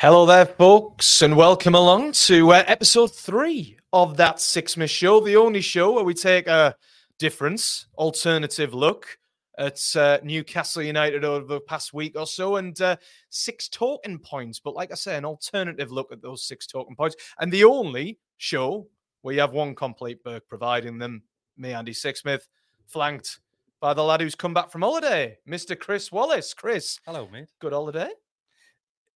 Hello there, folks, and welcome along to uh, episode three of that Sixsmith show, the only show where we take a difference, alternative look at uh, Newcastle United over the past week or so, and uh, six talking points. But like I say, an alternative look at those six talking points, and the only show where you have one complete Burke providing them. Me, Andy Sixsmith, flanked by the lad who's come back from holiday, Mr. Chris Wallace. Chris, Hello, mate. good holiday.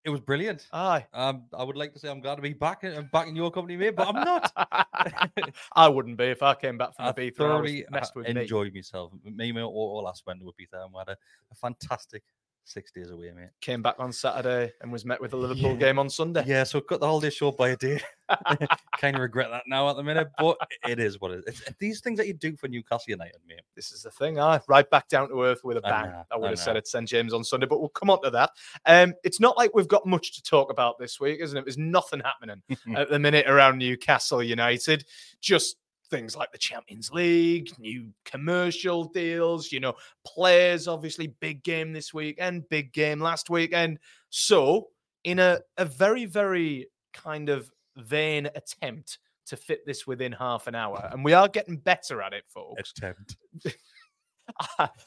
It was brilliant. Aye. Um, I would like to say I'm glad to be back in, back in your company, mate, but I'm not. I wouldn't be if I came back from I Ibiza. and I thoroughly messed uh, with me. enjoyed myself. Me, my all last went to Ibiza and we had a, a fantastic six days away, mate. Came back on Saturday and was met with a Liverpool Yeah. game on Sunday. Yeah, so cut the holiday short by a day. kind of regret that now at the minute, but it is what it is. It's these things that you do for Newcastle United, mate. This is the thing. I right back down to earth with a bang. know, I would I have said at St James on Sunday, but we'll come on to that. Um, it's not like we've got much to talk about this week, isn't it? There's nothing happening at the minute around Newcastle United. Just things like the Champions League, new commercial deals, you know, players, obviously, big game this weekend, big game last weekend. So, in a, a very, very kind of vain attempt to fit this within half an hour, and we are getting better at it, folks. Attempt.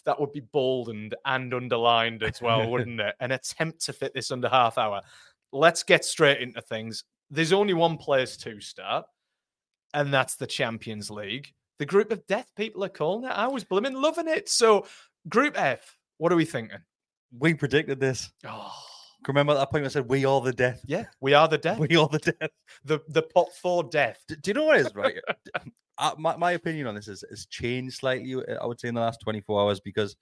that would be boldened and underlined as well, wouldn't it? An attempt to fit this under half hour. Let's get straight into things. There's only one place to start, and that's the Champions League. The group of death, people are calling it. I was blooming loving it. So, Group F, what are we thinking? We predicted this. Oh, Remember at that point I said we are the death. yeah, we are the death. We are the death. The the pot for death. D- do you know what it is, right? uh, my, my opinion on this is has changed slightly. uh, I would say in the last 24 hours because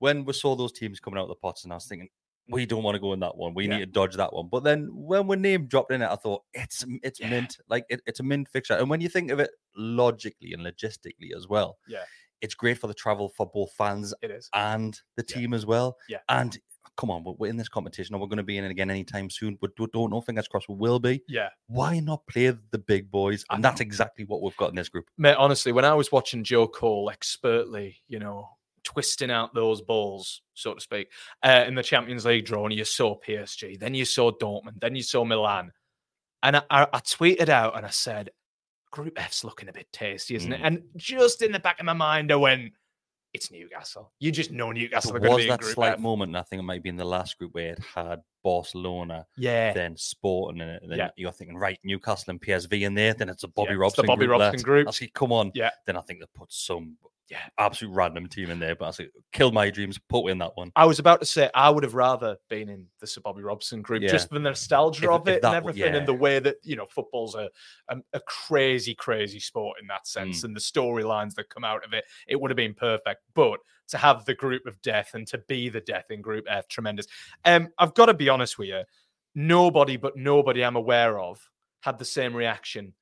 when we saw those teams coming out of the pots, and I was thinking, we don't want to go in that one. We Yeah. need to dodge that one. But then when we name dropped in it, I thought it's it's Yeah. mint. Like it, it's a mint fixture. And when you think of it logically and logistically as well, Yeah. it's great for the travel for both fans It is. and the Yeah. team as well. Yeah. And come on, we're, we're in this competition, and we're going to be in it again anytime soon. But we don't know. Fingers crossed, we will be Yeah. why not play the big boys? And that's exactly what we've got in this group. Mate, honestly, when I was watching Joe Cole expertly, you know, twisting out those balls, so to speak, uh, in the Champions League draw, and you saw PSG, then you saw Dortmund, then you saw Milan. And I, I, I tweeted out and I said, Group F's looking a bit tasty, isn't it? Mm. And just in the back of my mind, I went, it's Newcastle. You just know Newcastle was be that Group slight F. moment, and I think it might be in the last group where it had Barcelona, Yeah. then Sporting. And then Yeah. you're thinking, right, Newcastle and PSV in there. Then it's a Bobby it's the Bobby group, Robson lads. group. I see, come on. Yeah. Then I think they put some Yeah. absolute random team in there. But I was like, killed my dreams, put in that one. I was about to say I would have rather been in the Sir Bobby Robson group, Yeah. just the nostalgia If- of if it and everything, and the way that you know football's a a, a crazy, crazy sport in that Mm. sense, and the storylines that come out of it. It would have been perfect, but to have the group of death and to be the death in Group F, tremendous. Um, I've got to be honest with you, nobody but nobody I'm aware of had the same reaction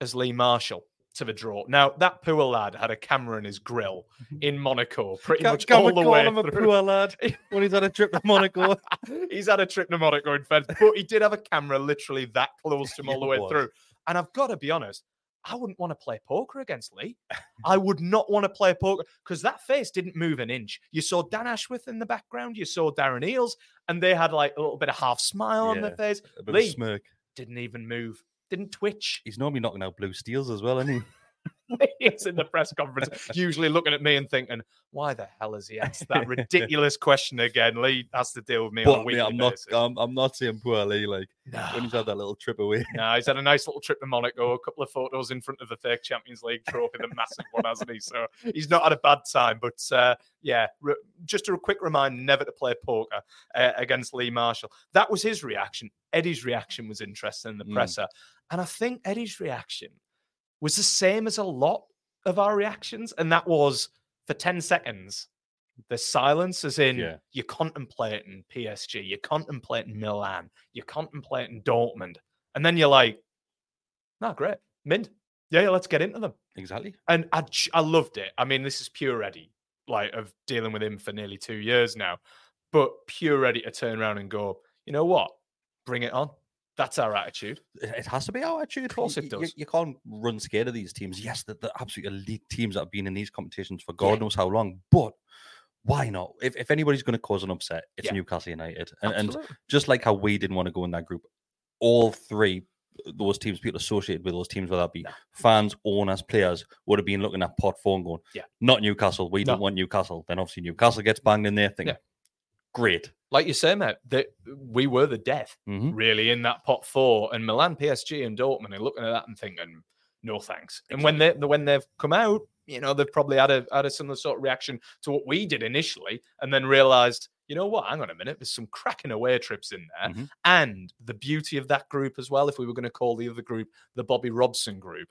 as Lee Marshall. To the draw. Now that poor lad had a camera in his grill mm-hmm. in Monaco, pretty Can, much can all the way him a poor lad when he's had a trip to Monaco? He's had a trip to Monaco in Fed, but he did have a camera literally that close to him all the way was. through. And I've got to be honest, I wouldn't want to play poker against Lee. I would not want to play poker because that face didn't move an inch. You saw Dan Ashworth in the background, you saw Darren Eales, and they had like a little bit of half smile on their face. A bit of Lee smirk. didn't even move, didn't twitch. He's normally knocking out blue steels as well, isn't he? He's in the press conference, usually looking at me and thinking, "Why the hell has he asked that ridiculous question again?" Lee has to deal with me on a weekly mate, I'm not. I'm, I'm not saying poor Lee. Like when he's had that little trip away. No, he's had a nice little trip to Monaco, a couple of photos in front of the fake Champions League trophy, the massive one, hasn't he? So he's not had a bad time. But uh, yeah, re- just a quick reminder never to play poker uh, against Lee Marshall. That was his reaction. Eddie's reaction was interesting in the Mm. presser. And I think Eddie's reaction was the same as a lot of our reactions. And that was for 10 seconds. The silence, as in Yeah. you're contemplating PSG, you're contemplating Milan, you're contemplating Dortmund, and then you're like, "No, great, mint, yeah, yeah, let's get into them." Exactly. And I, I loved it. I mean, this is pure Eddie, like of dealing with him for nearly two years now, but pure Eddie to turn around and go, you know what, bring it on. That's our attitude. It has to be our attitude. Of course You- it does. You, can't run scared of these teams. Yes, they're, they're absolute elite teams that have been in these competitions for God Yeah. knows how long. But why not? If, if anybody's going to cause an upset, it's Yeah. Newcastle United. And, and just like how we didn't want to go in that group, all three those teams, people associated with those teams, whether that be No. fans, owners, players, would have been looking at pot four and going, Yeah. not Newcastle. We don't want Newcastle. Then obviously Newcastle gets banged in there. Think, Yeah. great. Like you say, mate, that we were the death Mhm. really in that pot four, and Milan, PSG, and Dortmund are looking at that and thinking, no thanks. And when they when they've come out, you know, they've probably had a had a similar sort of reaction to what we did initially, and then realized, you know what, hang on a minute, there's some cracking away trips in there, Mhm. and the beauty of that group as well. If we were going to call the other group the Bobby Robson group,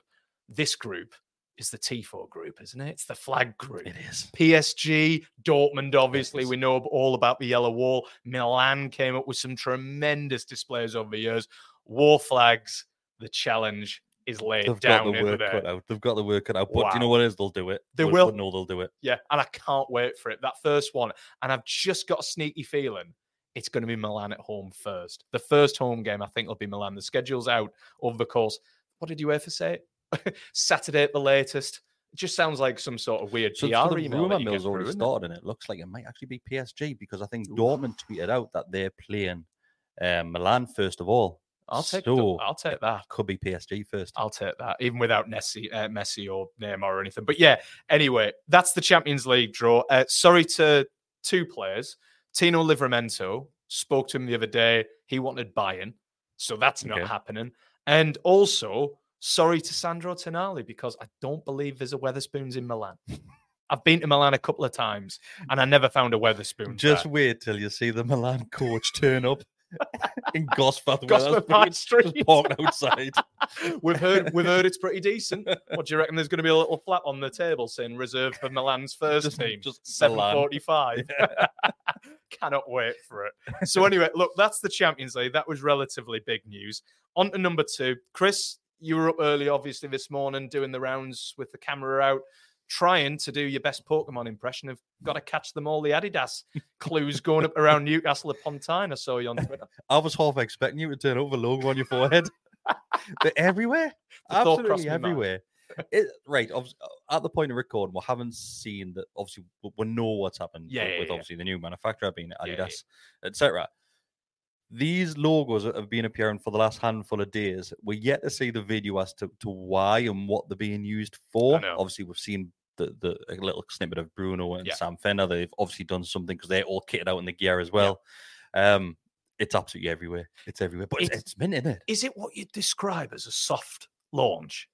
this group is the T4 group, isn't it? It's the flag group. It is. PSG, Dortmund, obviously, we know all about the yellow wall. Milan came up with some tremendous displays over the years. War flags, the challenge is laid They've got the work there. cut out. They've got the work cut out. But do you know Wow. what it is? They'll do it. They But- will. But no, they'll do it. Yeah, and I can't wait for it. That first one, and I've just got a sneaky feeling it's going to be Milan at home first. The first home game, I think, will be Milan. The schedule's out over the course. What did you ever say? Saturday at the latest. It just sounds like some sort of weird So, PR so the rumor that you get mill's already started, and it looks like it might actually be PSG because I think Oof. Dortmund tweeted out that they're playing um, Milan first of all. I'll take. So, I'll take that. Could be PSG first. I'll take that, even without Messi, uh, Messi or Neymar or anything. But yeah, anyway, that's the Champions League draw. Uh, sorry to two players. Tino Livramento spoke to him the other day. He wanted Bayern, so that's not Okay. happening. And also, sorry to Sandro Tonali because I don't believe there's a Wetherspoons in Milan. I've been to Milan a couple of times and I never found a Wetherspoons. Just there. wait till you see the Milan coach turn up in Gosforth. Gosford Park Street. parked outside. we've heard we've heard it's pretty decent. What do you reckon? There's going to be a little flat on the table saying reserved for Milan's first Just- team. just seven forty-five. Forty-five. Cannot wait for it. So anyway, look, that's the Champions League. That was relatively big news. On to number two, Chris. You were up early, obviously, this morning doing the rounds with the camera out, trying to do your best Pokemon impression of got to catch them all the Adidas clues going up around Newcastle upon Tyne. I saw you on Twitter. I was half expecting you to turn over logo on your forehead. They're everywhere. The Absolutely everywhere. It, right. At the point of recording, we haven't seen that. Obviously, we- know what's happened Yeah, with, yeah, with yeah. obviously the new manufacturer being Adidas, etc. These logos that have been appearing for the last handful of days. We're yet to see the video as to, to why and what they're being used for. Obviously, we've seen the, the a little snippet of Bruno and Yeah. Sam Fender. They've obviously done something because they're all kitted out in the gear as well. Um, it's absolutely everywhere. It's everywhere, but it's, It's- it's mint, isn't it? Is it what you'd describe as a soft launch?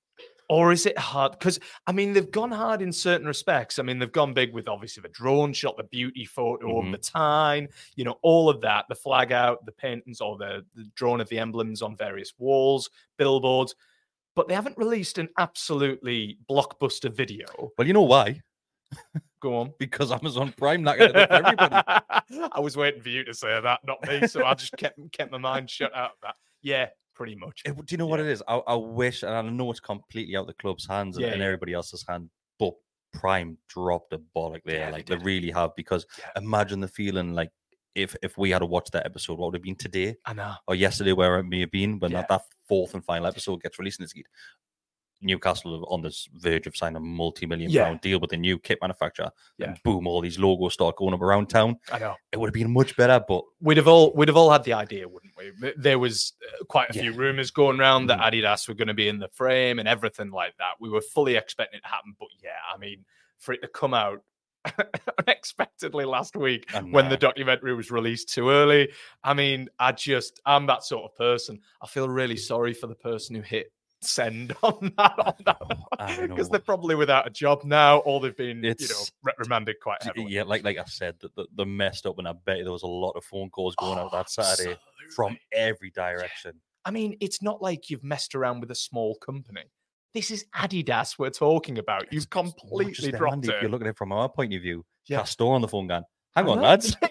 Or is it hard? Because I mean, they've gone hard in certain respects. I mean, they've gone big with obviously the drone shot, the beauty photo Mhm. of the time, you know, all of that, the flag out, the paintings, or the, the drawing of the emblems on various walls, billboards. But they haven't released an absolutely blockbuster video. Well, you know why? Go on. Because Amazon Prime it up for everybody. I was waiting for you to say that, not me. So I just kept kept my mind shut out of that. Yeah, pretty much. It- do you know what it is? I, I wish, and I know it's completely out the club's hands and, Yeah, and yeah. everybody else's hand, but Prime dropped a bollock there. Yeah, they like they, did. really have. Because Yeah. imagine the feeling like if if we had to watch that episode, what would it have been today I know. or yesterday, where it may have been when Yeah. that, that fourth and final episode gets released. in And it's Newcastle on this verge of signing a multi-million Yeah. pound deal with a new kit manufacturer. Yeah. And boom, all these logos start going up around town. I know. It would have been much better, but we'd have all we'd have all had the idea, wouldn't There was uh, quite a Yeah. few rumors going around that Mhm. Adidas were going to be in the frame and everything like that. We were fully expecting it to happen, but yeah, I mean, for it to come out unexpectedly last week I when the documentary was released too early, I mean, I just I'm that sort of person. I feel really sorry for the person who hit send on that on that oh, because they're probably without a job now, or they've been you know It's- reprimanded quite heavily. Yeah, like like I said, the, the, the messed up, and I bet there was a lot of phone calls going out that Saturday from every direction. I mean, it's not like you've messed around with a small company. This is Adidas we're talking about. You've It's completely dropped Andy, it. If you're looking at it from our point of view, Yeah. Castore on the phone gun. Hang on, lads.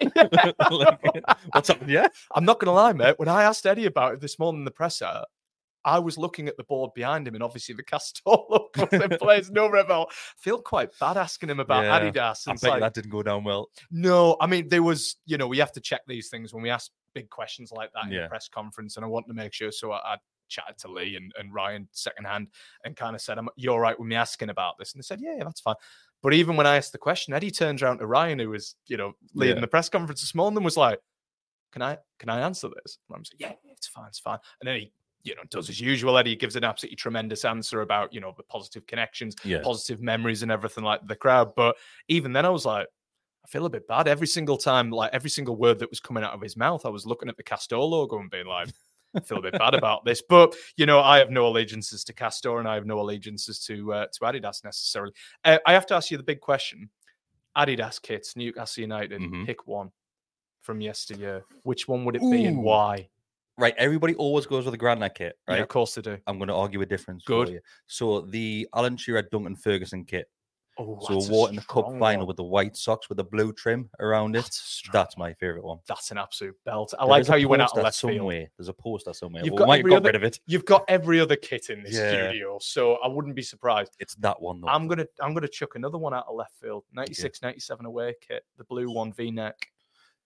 Like, what's happening? Yeah, I'm not going to lie, mate. When I asked Eddie about it this morning in the presser, I was looking at the board behind him, and obviously the Castore logo in place. No rebel. I feel quite bad asking him about Yeah, Adidas. I And it's bet like, that didn't go down well. no, I mean, there was, you know, we have to check these things when we ask big questions like that in Yeah. the press conference. And I want to make sure. So I, I chatted to Lee and, and Ryan secondhand and kind of said, "I'm You're all right with me asking about this? And they said, Yeah, yeah, that's fine. But even when I asked the question, Eddie turns around to Ryan, who was, you know, leading Yeah. the press conference this morning, and was like, Can I can I answer this? And I'm saying, Yeah, yeah, it's fine, it's fine. And then he, you know, does as usual. Eddie gives an absolutely tremendous answer about, you know, the positive connections Yeah, positive memories and everything like the crowd. But even then, I was like, I feel a bit bad every single time, like every single word that was coming out of his mouth. I was looking at the Castore logo and being like, I feel a bit bad about this. But you know, I have no allegiances to Castore and I have no allegiances to uh, to Adidas necessarily. Uh, I have to ask you the big question: Adidas kits, Newcastle United, Mhm. pick one from yesteryear. Which one would it be and why? Right. Everybody always goes with the Granite kit, right? Yeah, of course they do. I'm going to argue a difference. Good. For you. So the Alan Shearer Duncan Ferguson kit. Oh, So that's a wore it in the cup final one. with the white socks with the blue trim around it. That's, That's my favorite one. That's an absolute belt. I There like how you went out of left field. somewhere. There's a poster somewhere. You've we got might have every got other- rid of it. You've got every other kit in this Yeah. studio, so I wouldn't be surprised. It's that one though. I'm gonna I'm gonna chuck another one out of left field. 96, 97 away kit, the blue one V neck.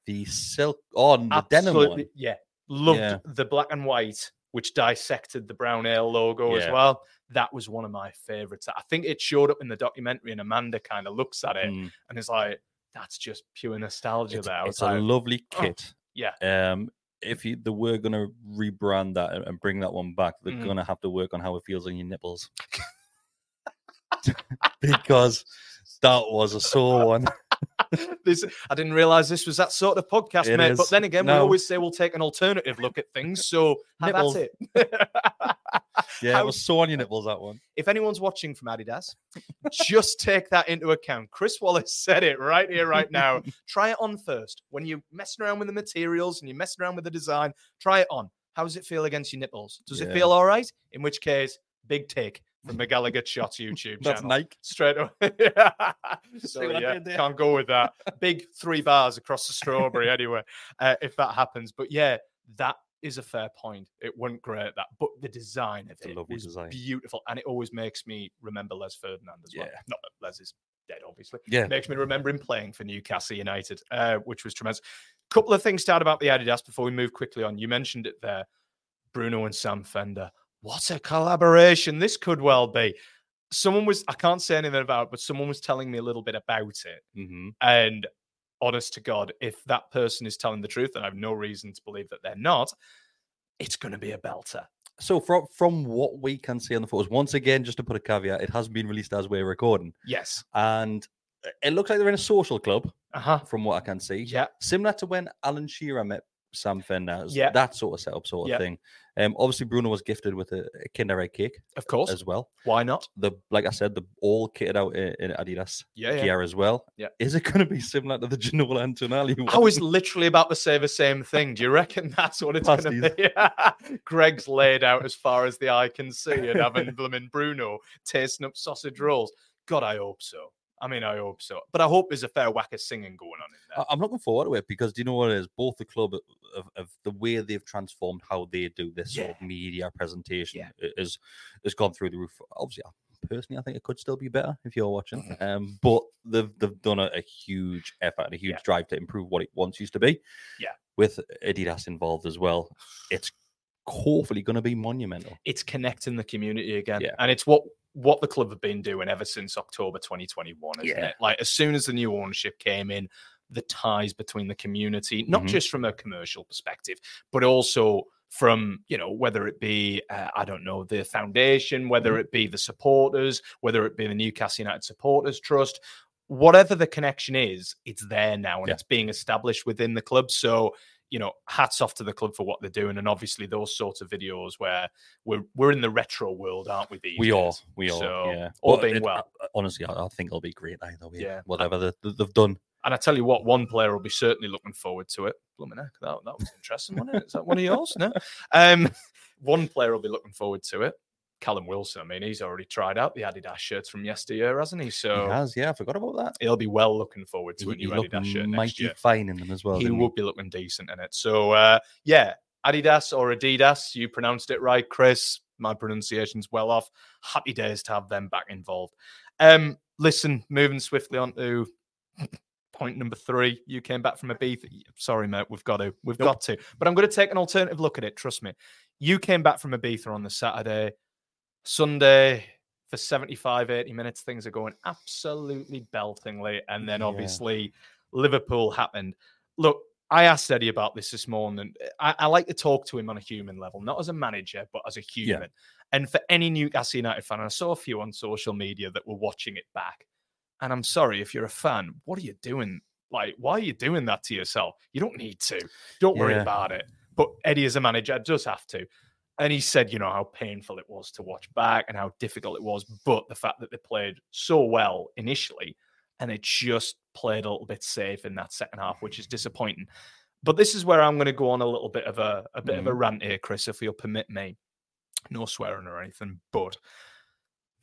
the silk oh, on the denim one. yeah. Loved Yeah. the black and white, which dissected the brown ale logo as well. That was one of my favorites. I think it showed up in the documentary, and Amanda kind of looks at it Mm, and is like, "That's just pure nostalgia." it's there, it's a like, lovely oh, kit. yeah. Um, if you, they were going to rebrand that and- bring that one back, they're Mhm. going to have to work on how it feels on your nipples. because that was a sore one. this I didn't realize this was that sort of podcast, It mate. But then again, we always say we'll take an alternative look at things. So Nipples. it. Yeah, it was sore on your nipples, that one. if anyone's watching from Adidas, just take that into account. Chris Wallace said it right here, right now. try it on first. When you're messing around with the materials and you're messing around with the design, try it on. How does it feel against your nipples? Does it feel all right? In which case, big take from the Gallowgate Shots YouTube That's. Nike. Straight away. so See what I yeah, did can't go with that. Big three bars across the strawberry anyway, uh, if that happens. But yeah, that is a fair point. It wasn't great that, but the design of It's a it lovely was design. beautiful, and it always makes me remember Les Ferdinand as well. Yeah. Not that Les is dead, obviously. Yeah. Makes me remember him playing for Newcastle United, uh, which was tremendous. Couple of things to add about the Adidas before we move quickly on. You mentioned it there, Bruno and Sam Fender. What a collaboration this could well be. Someone was, I can't say anything about it, but someone was telling me a little bit about it. hmm And honest to God, if that person is telling the truth, and I have no reason to believe that they're not, it's going to be a belter. So from from what we can see on the photos, once again, just to put a caveat, it hasn't been released as we're recording, Yes. and it looks like they're in a social club, Uh huh. from what I can see. Yeah. similar to when Alan Shearer met Sam Fender, Yeah. that sort of setup, sort of Yeah. thing. Um, obviously, Bruno was gifted with a, a Kinder Egg cake Of course. as well. Why not? The like I said, the all kitted out in, in Adidas Yeah, yeah. gear as well. Yeah. Is it going to be similar to the Ginola Antonelli one? I was literally about to say the same thing. Do you reckon that's what it's going to be? Greggs laid out as far as the eye can see and having blooming Bruno tasting up sausage rolls. God, I hope so. I mean, I hope so. But I hope there's a fair whack of singing going on in there. I'm looking forward to it because do you know what it is? Both the club of, of the way they've transformed how they do this sort of media presentation Yeah. is has gone through the roof. Obviously, I- personally, I think it could still be better if you're watching. Mm-hmm. Um, but they've they've done a, a huge effort and a huge Yeah. drive to improve what it once used to be. Yeah. with Adidas involved as well, it's hopefully going to be monumental. it's connecting the community again. Yeah. And it's what what the club have been doing ever since October 2021, isn't Yeah. it? Like as soon as the new ownership came in, the ties between the community, not Mhm. just from a commercial perspective, but also from you know whether it be uh, I don't know the foundation, whether it be the supporters, whether it be the Newcastle United Supporters Trust, whatever the connection is, it's there now and Yeah. it's being established within the club. So you know, hats off to the club for what they're doing, and obviously those sorts of videos where we're we're in the retro world, aren't we? These We are, we are, So, yeah. all But being it- well. Honestly, I, I think it'll be great either way. Yeah. whatever they, they- they've done. And I tell you what, one player will be certainly looking forward to it. Blooming heck, that, that was interesting, wasn't it? Is that one of yours? No. Um, one player will be looking forward to it. Callum Wilson. I mean, he's already tried out the Adidas shirts from yesteryear, hasn't he? So he has, yeah. I forgot about that. he'll be well looking forward to a He, he new Adidas shirt next year. fine in them as well. he would be looking decent in it. So uh, yeah, Adidas or Adidas, you pronounced it right, Chris. My pronunciation's well off. Happy days to have them back involved. Um, listen, moving swiftly on to point number three. You came back from Ibiza. Sorry, mate, we've got to, we've Nope. got to. But I'm going to take an alternative look at it. Trust me. You came back from Ibiza on the Saturday, Sunday. For 75, 80 minutes, things are going absolutely beltingly. And then Yeah. obviously Liverpool happened. Look, I asked Eddie about this this morning. I, I like to talk to him on a human level, not as a manager, but as a human. And for any Newcastle United fan, I saw a few on social media that were watching it back. And I'm sorry if you're a fan, what are you doing? Like, why are you doing that to yourself? You don't need to. Don't worry Yeah. about it. But Eddie, as a manager, does have to. And he said, you know, how painful it was to watch back and how difficult it was. But the fact that they played so well initially and they just played a little bit safe in that second half, which is disappointing. But this is where I'm going to go on a little bit of a, a bit of a rant here, Chris, if you'll permit me. No swearing or anything, but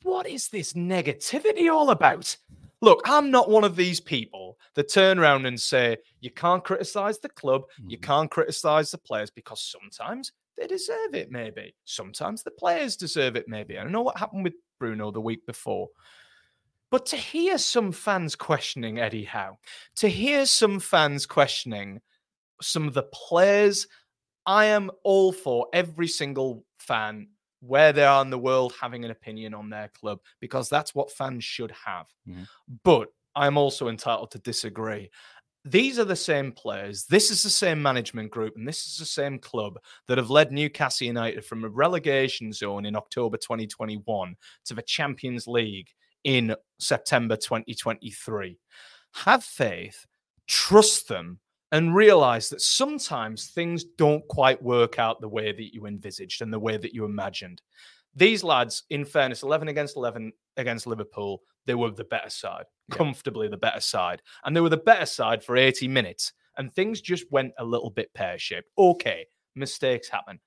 what is this negativity all about? Look, I'm not one of these people that turn around and say, you can't criticize the club, you Mhm. can't criticize the players because sometimes they deserve it, maybe. Sometimes the players deserve it, maybe. I don't know what happened with Bruno the week before. But to hear some fans questioning Eddie Howe, to hear some fans questioning some of the players, I am all for every single fan where they are in the world having an opinion on their club because that's what fans should have. Mhm. But I'm also entitled to disagree. These are the same players. This is the same management group, and this is the same club that have led Newcastle United from a relegation zone in October 2021 to the Champions League in September 2023. Have faith, trust them, and realize that sometimes things don't quite work out the way that you envisaged and the way that you imagined. These lads, in fairness, 11 against 11 against Liverpool, they were the better side, comfortably the better side. And they were the better side for 80 minutes. And things just went a little bit pear shaped. Okay, mistakes happen.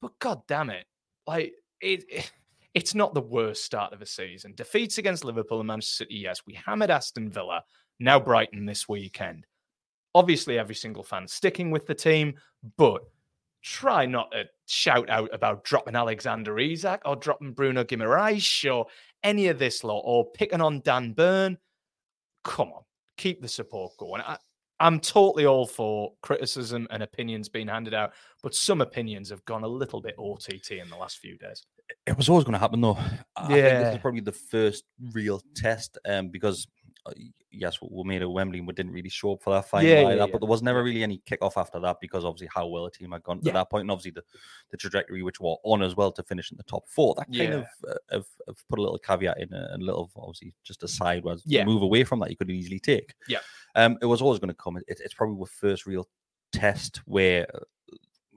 But god damn it. Like, it, it- it's not the worst start of a season. Defeats against Liverpool and Manchester City, yes. We hammered Aston Villa, now Brighton this weekend. Obviously, every single fan sticking with the team, but try not to shout out about dropping Alexander Isak or dropping Bruno Guimaraes or any of this lot or picking on Dan Burn. Come on, keep the support going. I, I'm totally all for criticism and opinions being handed out, but some opinions have gone a little bit OTT in the last few days. It was always going to happen, though. I think this is probably the first real test, um, because yes, we- we made a Wembley and we didn't really show up for that final Yeah, like yeah, that, yeah. but there was never really any kick-off after that because obviously how well the team had gone to Yeah. that point, and obviously the, the trajectory which we're on as well to finish in the top four. That kind Yeah. of uh, have, have put a little caveat in a, a little obviously just a sideways Yeah. move away from that you could easily take. Yeah. um, it was always going to come. It, it's probably the first real test where uh,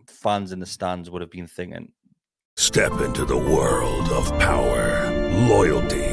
fans in the stands would have been thinking, Step into the world of power, loyalty,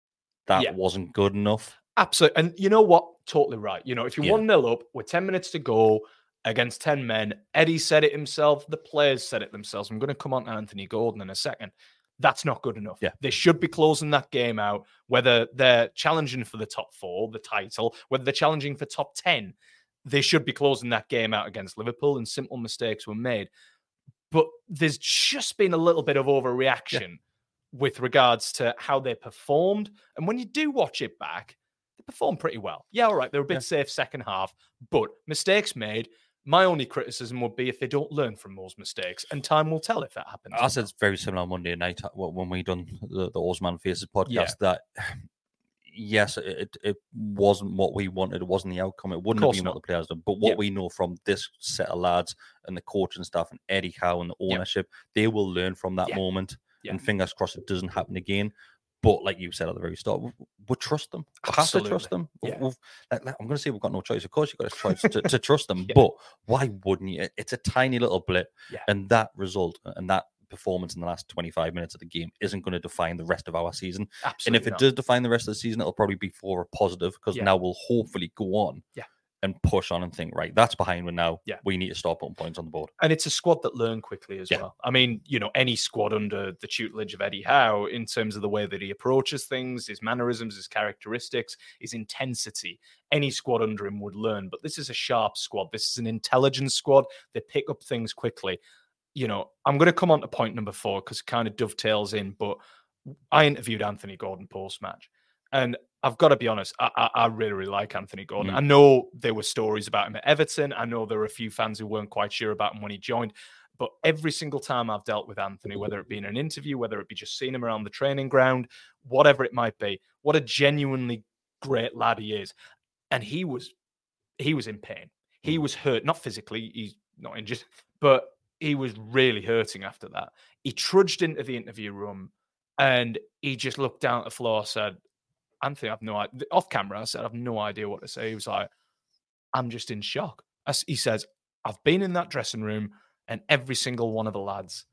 That Yeah. wasn't good enough. Absolutely. And you know what? Totally right. You know, if you're Yeah. 1 0 up with 10 minutes to go against 10 men, Eddie said it himself, the players said it themselves. I'm going to come on to Anthony Gordon in a second. That's not good enough. Yeah. They should be closing that game out, whether they're challenging for the top four, the title, whether they're challenging for top 10. They should be closing that game out against Liverpool, and simple mistakes were made. But there's just been a little bit of overreaction with regards to how they performed. And when you do watch it back, they performed pretty well. Yeah, all right, they're a bit Yeah. safe second half, but mistakes made. My only criticism would be if they don't learn from those mistakes, and time will tell if that happens. I said it's very similar on Monday night uh, when we done the, the Osman Faces podcast that yes, it, it- wasn't what we wanted. It wasn't the outcome. It wouldn't have been not. what the players done. But what Yeah. we know from this set of lads and the coaching staff and Eddie Howe and the Yeah. ownership, they will learn from that Yeah. moment. Yeah. And fingers crossed it doesn't happen again. But like you said at the very start, we, we trust them. We have to trust them. Yeah. We've, like, like, I'm going to say we've got no choice. Of course, you've got a choice to, to trust them. Yeah. But why wouldn't you? It's a tiny little blip. Yeah. And that result and that performance in the last 25 minutes of the game isn't going to define the rest of our season. Absolutely. and if it not. does define the rest of the season, it'll probably be for a positive because now we'll hopefully go on Yeah. And push on and think, right, that's behind me now. Yeah. We need to start putting points on the board. and it's a squad that learn quickly as Yeah. well. I mean, you know, any squad under the tutelage of Eddie Howe, in terms of the way that he approaches things, his mannerisms, his characteristics, his intensity, any squad under him would learn. But this is a sharp squad. This is an intelligent squad. They pick up things quickly. You know, I'm going to come on to point number four because it kind of dovetails in. But I interviewed Anthony Gordon post match, and I've got to be honest, I, I, I really, really like Anthony Gordon. Mm. I know there were stories about him at Everton. I know there were a few fans who weren't quite sure about him when he joined. But every single time I've dealt with Anthony, whether it be in an interview, whether it be just seeing him around the training ground, whatever it might be, what a genuinely great lad he is. And he was he was in pain. He was hurt, not physically, he's not injured, but he was really hurting after that. He trudged into the interview room and he just looked down at the floor, said, Anthony, I've no idea. Off camera, I said, I've no idea what to say. He was like, I'm just in shock. As he says, I've been in that dressing room and every single one of the lads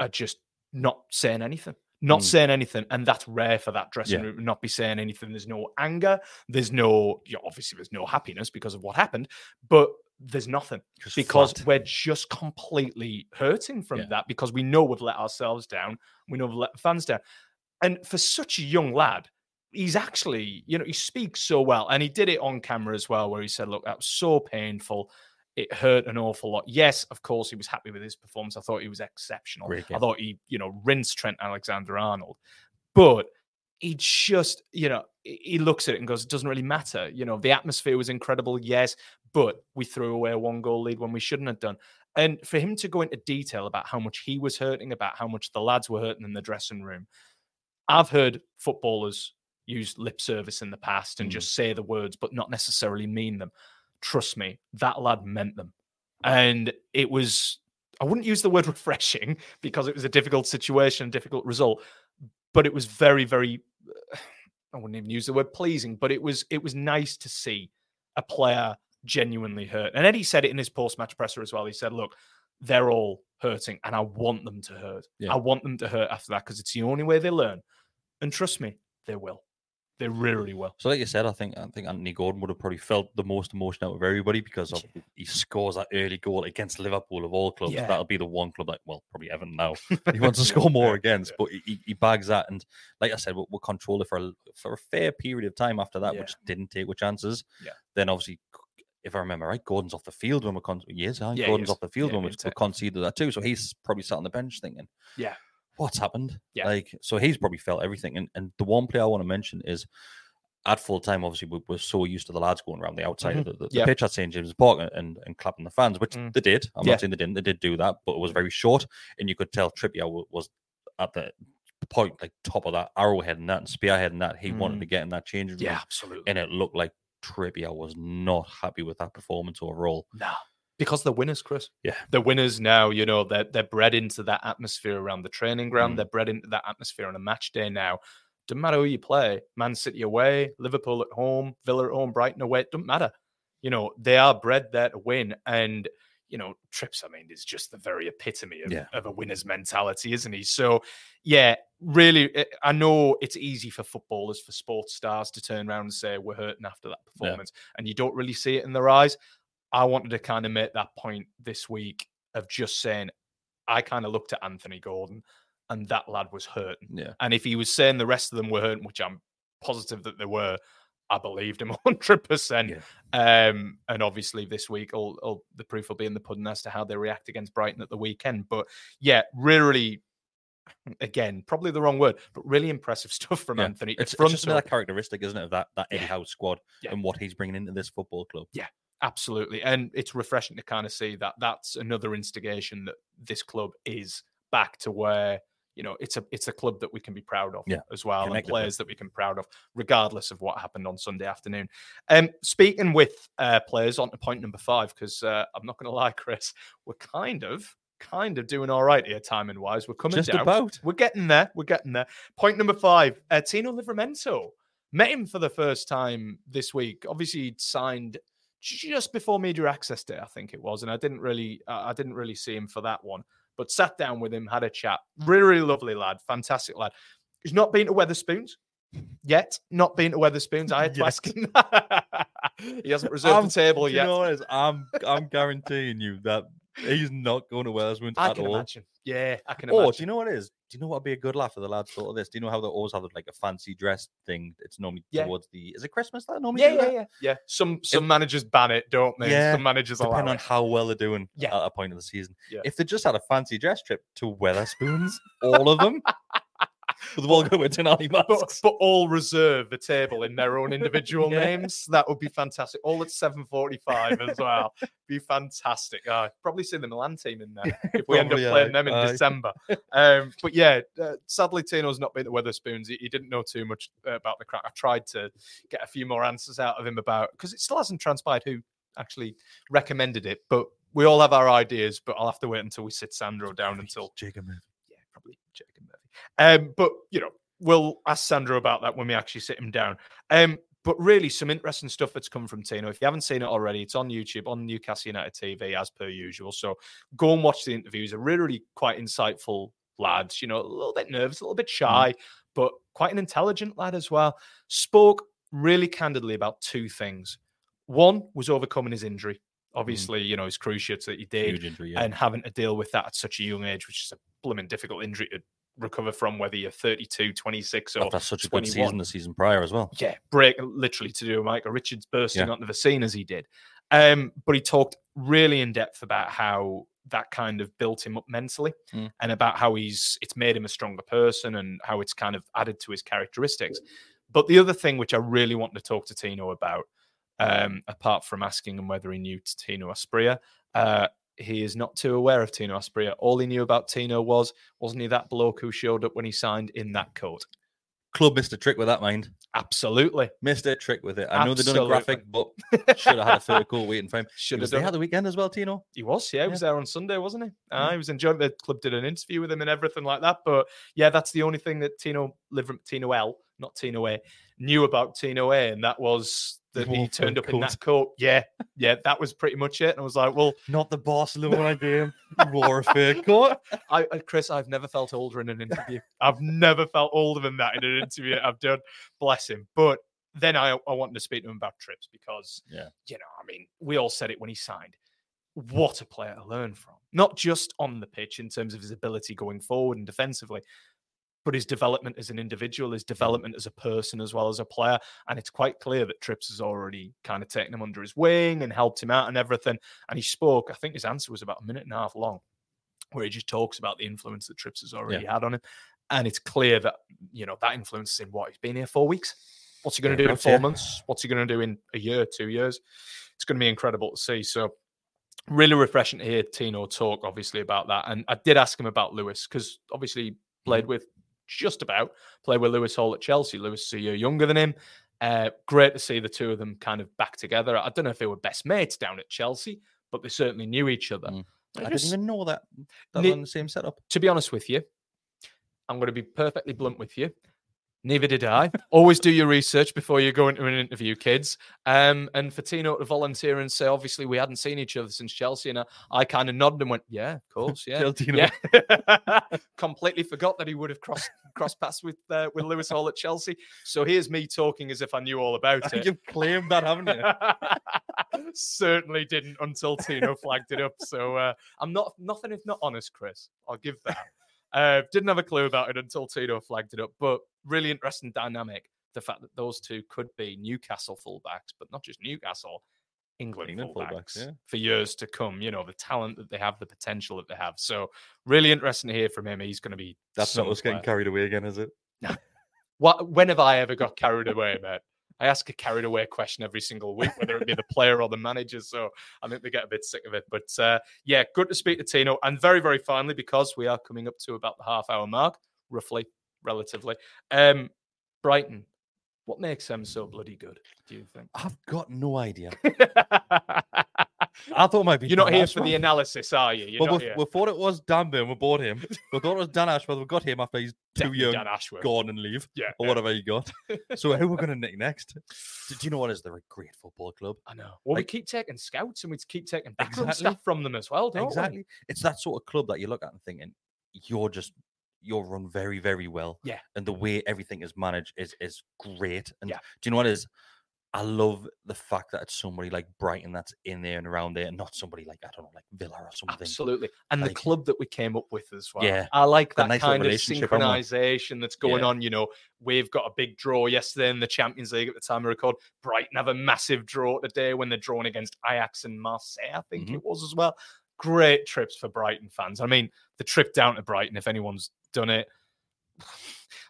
are just not saying anything, not Mm. saying anything. And that's rare for that dressing Yeah. room, not be saying anything. There's no anger. There's no, you know, obviously, there's no happiness because of what happened, but there's nothing Just because flat. we're just completely hurting from Yeah. that because we know we've let ourselves down. We know we've let the fans down. And for such a young lad, he's actually, you know, he speaks so well. And he did it on camera as well, where he said, Look, that was so painful. It hurt an awful lot. Yes, of course, he was happy with his performance. I thought he was exceptional. I thought he, you know, rinsed Trent Alexander Arnold. But he just, you know, he looks at it and goes, it doesn't really matter. You know, the atmosphere was incredible, yes, but we threw away a one goal lead when we shouldn't have done. And for him to go into detail about how much he was hurting, about how much the lads were hurting in the dressing room, I've heard footballers use lip service in the past and Mm. just say the words, but not necessarily mean them. Trust me, that lad meant them. And it was, I wouldn't use the word refreshing because it was a difficult situation, difficult result, but it was very, very, I wouldn't even use the word pleasing, but it was, it was nice to see a player genuinely hurt. And Eddie said it in his post match presser as well. He said, look, they're all hurting and I want them to hurt. Yeah. I want them to hurt after that because it's the only way they learn. And trust me, they will. They really well. So, like you said, I think I think Anthony Gordon would have probably felt the most emotion out of everybody because of, he scores that early goal against Liverpool of all clubs. Yeah. That'll be the one club that, well, probably Everton now. he wants to score more against, but he- he, bags that. And like I said, we'll, we'll control it for a, for a fair period of time after that, Yeah. which didn't take with chances. Yeah. Then obviously, if I remember right, Gordon's off the field when we're con- yes, Yeah, Gordon's off the field Yeah, when we he's we a- conceded that too. So he's probably sat on the bench thinking, Yeah. What's happened? Yeah. Like, so he's probably felt everything. And and the one player I want to mention is at full time, obviously, we, we're so used to the lads going around the outside of the, the, the Yeah. pitch at St James's Park and, and, and clapping the fans, which Mm. they did. I'm Yeah. not saying they didn't. They did do that, but it was very short, and you could tell Trippier was at the point, like top of that arrowhead and that and spearhead and that he wanted to get in that. Mm. Yeah, absolutely. and it looked like Trippier was not happy with that performance overall. No, because they're winners, Chris. Yeah. They're winners now. You know, they're, they're bred into that atmosphere around the training ground. Mm. They're bred into that atmosphere on a match day now. Doesn't matter who you play Man City away, Liverpool at home, Villa at home, Brighton away. It doesn't matter. You know, they are bred there to win. And, you know, Trips, I mean, is just the very epitome of, Yeah. of a winner's mentality, isn't he? So, yeah, really, eh, I know it's easy for footballers, for sports stars to turn around and say, we're hurting after that Yeah. performance. And you don't really see it in their eyes. I wanted to kind of make that point this week of just saying, I kind of looked at Anthony Gordon and that lad was hurting. Yeah. And if he was saying the rest of them were hurting, which I'm positive that they were, I believed him 100%. Um, and obviously, this week, all, all the proof will be in the pudding as to how they react against Brighton at the weekend. But yeah, really, again, probably the wrong word, but really impressive stuff from Yeah. Anthony. It's, it's just another characteristic, isn't it, of that that Eddie Yeah. Howe squad Yeah. and what he's bringing into this football club. Yeah, absolutely. And it's refreshing to kind of see that that's another instigation that this club is back to where you know it's a it's a club that we can be proud of Yeah, as well and connected with. players that we can be proud of regardless of what happened on sunday afternoon um speaking with uh players on to point number five because uh, i'm not gonna lie chris we're kind of kind of doing all right here timing wise we're coming Just down about. we're getting there we're getting there point number five uh, tino livramento met him for the first time this week obviously he'd signed just before media access day, I think it was, and I didn't really, uh, I didn't really see him for that one. But sat down with him, had a chat. Really, really lovely lad, fantastic lad. He's not been to Wetherspoons yet. Not been to Wetherspoons. I had to ask him. he hasn't reserved I'm- the table do you yet. know? I'm I'm guaranteeing you that he's not going to Wetherspoons I at can all. imagine. Yeah, I can Or imagine. do you know what it is? Do you know what would be a good laugh for the lads thought of this? Do you know how they always have like a fancy dress thing? It's normally Yeah. towards the is it Christmas that normally yeah, do yeah, that? yeah, yeah. Some some managers ban it, don't they? Yeah, Some managers allow depending on it. how well they're doing Yeah. at a point of the season. Yeah. If they just had a fancy dress trip to Weatherspoons, all of them, with going with Tonali but, masks. but all reserve the table in their own individual Yeah. names. That would be fantastic. All at seven forty-five as well. Be fantastic. Uh, probably see the Milan team in there if we end up Probably, playing them in aye. December. Um, but yeah, uh, sadly Tino's not been to Wetherspoons. He, he didn't know too much uh, about the crack. I tried to get a few more answers out of him about because it still hasn't transpired who actually recommended it. But we all have our ideas. But I'll have to wait until we sit Sandro down until Jacob Murphy. yeah, probably Jacob Murphy. Um, but you know, we'll ask Sandro about that when we actually sit him down. Um, but really, some interesting stuff that's come from Tino. If you haven't seen it already, it's on YouTube on Newcastle United TV as per usual. So go and watch the interviews. A really, really quite insightful lads. You know, a little bit nervous, a little bit shy, but quite an intelligent lad as well. Spoke really candidly about two things. One was overcoming his injury. Obviously, you know, his cruciates that he did injury, yeah. and having to deal with that at such a young age, which is a blooming difficult injury to recover from, whether you're 32, 26, or After such a good season the season prior as well. Yeah, break literally to do Michael Richards bursting Yeah. onto the scene as he did. Um, but he talked really in depth about how that kind of built him up mentally Mm. and about how he's it's made him a stronger person and how it's kind of added to his characteristics. But the other thing which I really want to talk to Tino about, um, apart from asking him whether he knew Tino Asprilla, uh, he is not too aware of Tino Asprilla. All he knew about Tino was, wasn't he that bloke who showed up when he signed in that coat? Club missed a trick with that mind. Absolutely. Missed a trick with it. I know they've done a graphic, but should have had a third goal waiting for him. Should have there it. the weekend as well, Tino. He was, yeah. He was there on Sunday, wasn't he? Uh, he was enjoying the club did an interview with him and everything like that. But yeah, that's the only thing that Tino Tino L, not Tino A, knew about Tino A, and that was that he turned up fur in that coat. Yeah, yeah, that was pretty much it. And I was like, well, Not the Barcelona game. He wore a fur coat. I, I Chris, I've never felt older in an interview. I've never felt older than that in an interview I've done. Bless him. But then I, I wanted to speak to him about trips because Yeah. you know, I mean, we all said it when he signed. What a player to learn from. Not just on the pitch in terms of his ability going forward and defensively, but his development as an individual, his development as a person as well as a player. And it's quite clear that Trips has already kind of taken him under his wing and helped him out and everything. And he spoke, I think his answer was about a minute and a half long, where he just talks about the influence that Trips has already had on him. And it's clear that, you know, that influence is in what? He's been here four weeks What's he going to do in four yeah. months? What's he going to do in a year, two years? It's going to be incredible to see. So, really refreshing to hear Tino talk, obviously, about that. And I did ask him about Lewis because obviously he played Mm-hmm. with just about play with Lewis Hall at Chelsea. Lewis is a year younger than him. Uh, great to see the two of them kind of back together. I don't know if they were best mates down at Chelsea, but they certainly knew each other. Mm. I I didn't even know that. That was on the same setup. to be honest with you, I'm going to be perfectly blunt with you. Neither did I. Always do your research before you go into an interview, kids. Um, and for Tino to volunteer and say, obviously, we hadn't seen each other since Chelsea, and I, I kind of nodded and went, "Yeah, of course, yeah, yeah." Completely forgot that he would have crossed crossed paths with uh, with Lewis Hall at Chelsea. So here's me talking as if I knew all about it. You've claimed that, haven't you? Certainly didn't until Tino flagged it up. So uh, I'm not nothing if not honest, Chris. I'll give that. Uh, didn't have a clue about it until Tino flagged it up. But really interesting dynamic. The fact that those two could be Newcastle fullbacks, but not just Newcastle, England, England fullbacks, fullbacks, yeah. for years to come. You know the talent that they have, the potential that they have. So really interesting to hear from him. He's going to be. That's not us getting carried away again, is it? What? When have I ever got carried away, mate? I ask a carried away question every single week, whether it be the player or the manager. So I think they get a bit sick of it. But uh, yeah, good to speak to Tino. And very, very finally, because we are coming up to about the half hour mark, roughly, relatively. Um, Brighton, what makes them so bloody good? Do you think? I've got no idea. I thought it might be. You're not Dan here for the analysis, are you? You're Well, not we, we thought it was Dan Burn. We bought him. We thought it was Dan Ashworth. We got him after he's too young, Dan Ashworth. gone and leave, Yeah, or yeah. whatever he got. so who we're going to nick next? Do, do you know what is? They're a great football club. I know. Well, we keep taking scouts and we keep taking backroom Exactly. staff from them as well, don't we? exactly. It's that sort of club that you look at and thinking you're just you're run very very well. Yeah. And the way everything is managed is is great. And Yeah. do you know what is? I love the fact that it's somebody like Brighton that's in there and around there, and not somebody like I don't know, like Villa or something. Absolutely. And the club that we came up with as well. Yeah. I like that nice kind of relationship, haven't we? synchronization that's going Yeah. on. You know, we've got a big draw yesterday in the Champions League at the time of record. Brighton have a massive draw today when they're drawn against Ajax and Marseille, I think Mhm. it was as well. Great trips for Brighton fans. I mean, the trip down to Brighton, if anyone's done it,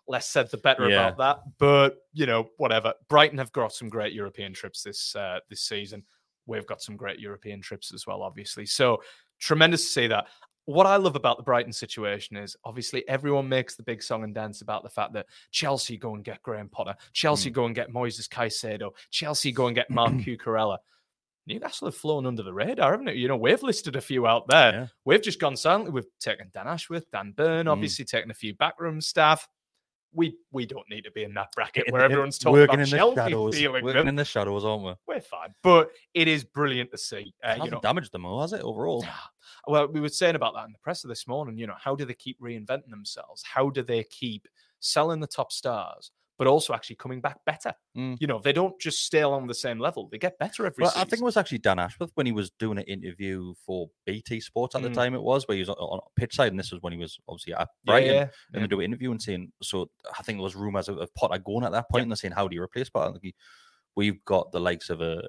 less said the better Yeah. about that. But you know, whatever. Brighton have got some great European trips this uh, this season. We've got some great European trips as well, obviously. So tremendous to see that. What I love about the Brighton situation is obviously everyone makes the big song and dance about the fact that Chelsea go and get Graham Potter, Mm. Chelsea go and get Moises Caicedo, Chelsea go and get Marc Cucurella. Newcastle have flown under the radar, haven't it? You know, we've listed a few out there. Yeah. We've just gone silently. We've taken Dan Ashworth, Dan Burn, Mm. obviously taken a few backroom staff. We we don't need to be in that bracket In- where in- everyone's talking about in the Chelsea shadows. feeling Working them. in the shadows, aren't we? We're fine, but it is brilliant to see. Uh, It you hasn't know, damaged them all, has it? Overall, well, we were saying about that in the presser this morning. You know, how do they keep reinventing themselves? How do they keep selling the top stars, but also actually coming back better? Mm. You know, they don't just stay along the same level; they get better every Well, season. I think it was actually Dan Ashworth when he was doing an interview for BT Sports at the Mm. time. It was where he was on, on pitch side, and this was when he was obviously at Yeah, Brighton. yeah, And yeah. they do an interview and saying, so I think there was rumours of, of Potter going at that point, and they're saying, how do you replace Potter? Like, he- we've got the likes of a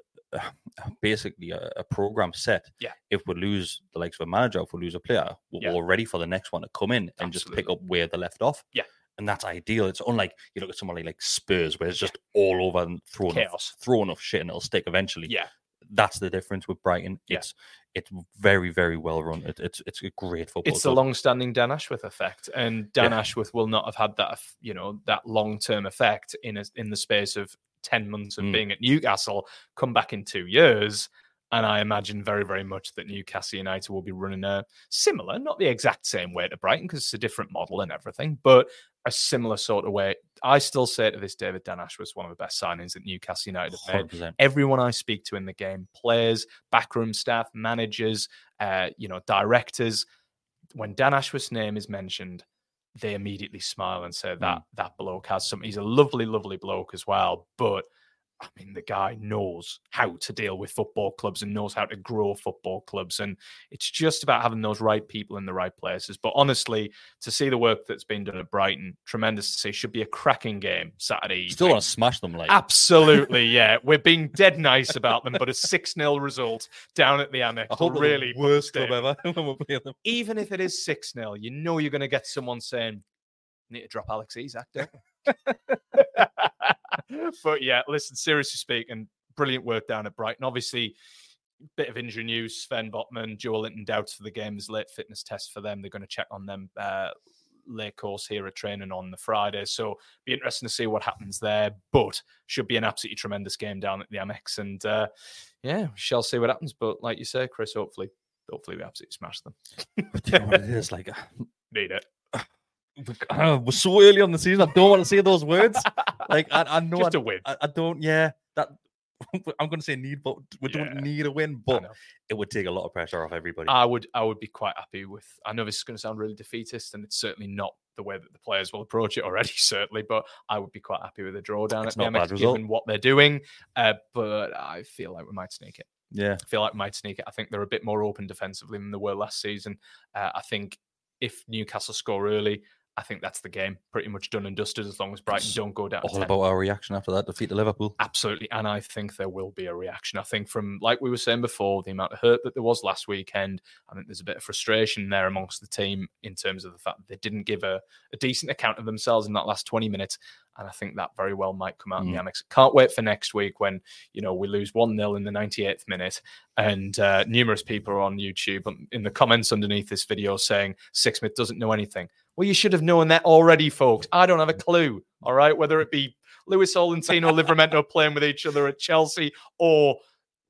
basically a, a program set. Yeah. If we lose the likes of a manager, if we lose a player, we're Yeah. all ready for the next one to come in and just pick up where they left off. Yeah. And that's ideal. It's unlike you look at somebody like Spurs, where it's just all over and throwing Chaos. throw enough shit and it'll stick eventually Yeah. that's the difference with Brighton. Yeah. It's it's very very well run. It, it's it's a great football. it's the long-standing Dan Ashworth effect, and Dan Yeah. Ashworth will not have had that, you know, that long-term effect in a, in the space of ten months of Mm. being at Newcastle. Come back in two years, and I imagine very, very much that Newcastle United will be running a similar, not the exact same way to Brighton because it's a different model and everything, but a similar sort of way. I still say to this David that Dan Ashworth's one of the best signings that Newcastle United have made 100%. everyone I speak to in the game, players, backroom staff, managers, uh, you know, directors, when Dan Ashworth's name is mentioned, they immediately smile and say that that bloke has some. He's a lovely, lovely bloke as well. But I mean, the guy knows how to deal with football clubs and knows how to grow football clubs. And it's just about having those right people in the right places. But honestly, to see the work that's been done at Brighton, tremendous to see. Should be a cracking game Saturday. Still want to smash them like Absolutely, yeah. We're being dead nice about them, but a 6 0 result down at the Amex I will really worst club ever when we play them. Even if it is 6 0, you know you're going to get someone saying, need to drop Alex Isak, don't you?" but yeah, listen, seriously speaking, brilliant work down at Brighton. Obviously, bit of injury news. Sven Botman, Joelinton doubts for the game's late fitness test for them. They're going to check on them uh, late course here at training on the Friday. So be interesting to see what happens there. But should be an absolutely tremendous game down at the Amex. And uh, yeah, we shall see what happens. But like you say, Chris, hopefully, hopefully we absolutely smash them. Do you know what it is like? Need it. Uh, we're so early on the season. I don't want to say those words. Like I, I know Just I, a win. I, I don't. Yeah, that I'm going to say need, but we don't need a win. But it would take a lot of pressure off everybody. I would I would be quite happy with I know this is going to sound really defeatist and it's certainly not the way that the players will approach it already certainly but I would be quite happy with a drawdown It's at the not result. given what they're doing uh, but I feel like we might sneak it yeah, I feel like we might sneak it I think they're a bit more open defensively than they were last season uh, I think if Newcastle score early I think that's the game pretty much done and dusted as long as Brighton don't go down all 10. about our reaction after that defeat to Liverpool. Absolutely. And I think there will be a reaction. I think, from like we were saying before, the amount of hurt that there was last weekend, I think there's a bit of frustration there amongst the team in terms of the fact that they didn't give a, a decent account of themselves in that last 20 minutes. And I think that very well might come out in the Amex. Can't wait for next week when, you know, we lose 1 0 in the 98th minute. And uh, numerous people are on YouTube um, in the comments underneath this video saying Sixsmith doesn't know anything. Well, you should have known that already, folks. I don't have a clue. All right. Whether it be Luis Olentino, Livramento playing with each other at Chelsea or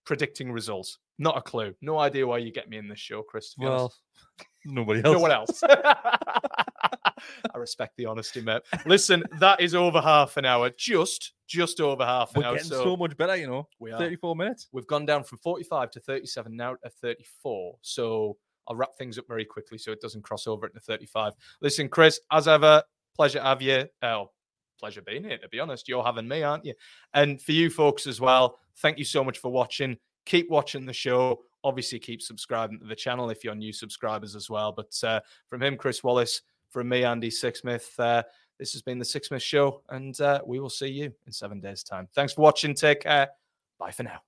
predicting results. Not a clue. No idea why you get me in this show, Chris. to be honest. Well, nobody else. no one else. I respect the honesty, mate. Listen, that is over half an hour. Just, just over half an We're hour. getting So so much better, you know. we are. 34 minutes. We've gone down from 45 to 37 now to 34. So I'll wrap things up very quickly so it doesn't cross over into 35. Listen, Chris, as ever, pleasure to have you. Oh, pleasure being here, to be honest. You're having me, aren't you? And for you folks as well, thank you so much for watching. Keep watching the show. Obviously, keep subscribing to the channel if you're new subscribers as well. But uh, from him, Chris Wallace, from me, Andy Sixsmith, uh, this has been the Sixsmith Show, and uh, we will see you in seven days' time. Thanks for watching. Take care. Bye for now.